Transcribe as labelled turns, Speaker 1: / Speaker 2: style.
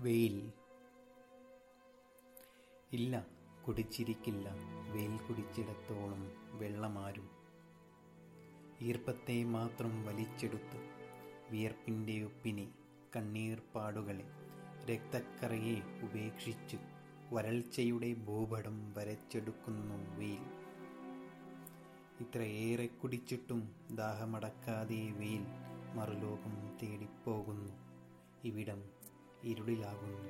Speaker 1: വെയിൽ. ഇല്ല കുടിച്ചിരിക്കില്ല. വെയിൽ കുടിച്ചിടത്തോളം വെള്ളമാരും. ഈർപ്പത്തെ മാത്രം വലിച്ചെടുത്ത് വിയർപ്പിന്റെ ഉപ്പിനെ കണ്ണീർപ്പാടുകളെ രക്തക്കറയെ ഉപേക്ഷിച്ച് വരൾച്ചയുടെ ഭൂപടം വരച്ചെടുക്കുന്നു വെയിൽ. ഇത്രയേറെ കുടിച്ചിട്ടും ദാഹമടക്കാതെ വെയിൽ മറുലോകം തേടിപ്പോകുന്നു. ഇവിടം ഇരുളിലാകുന്നു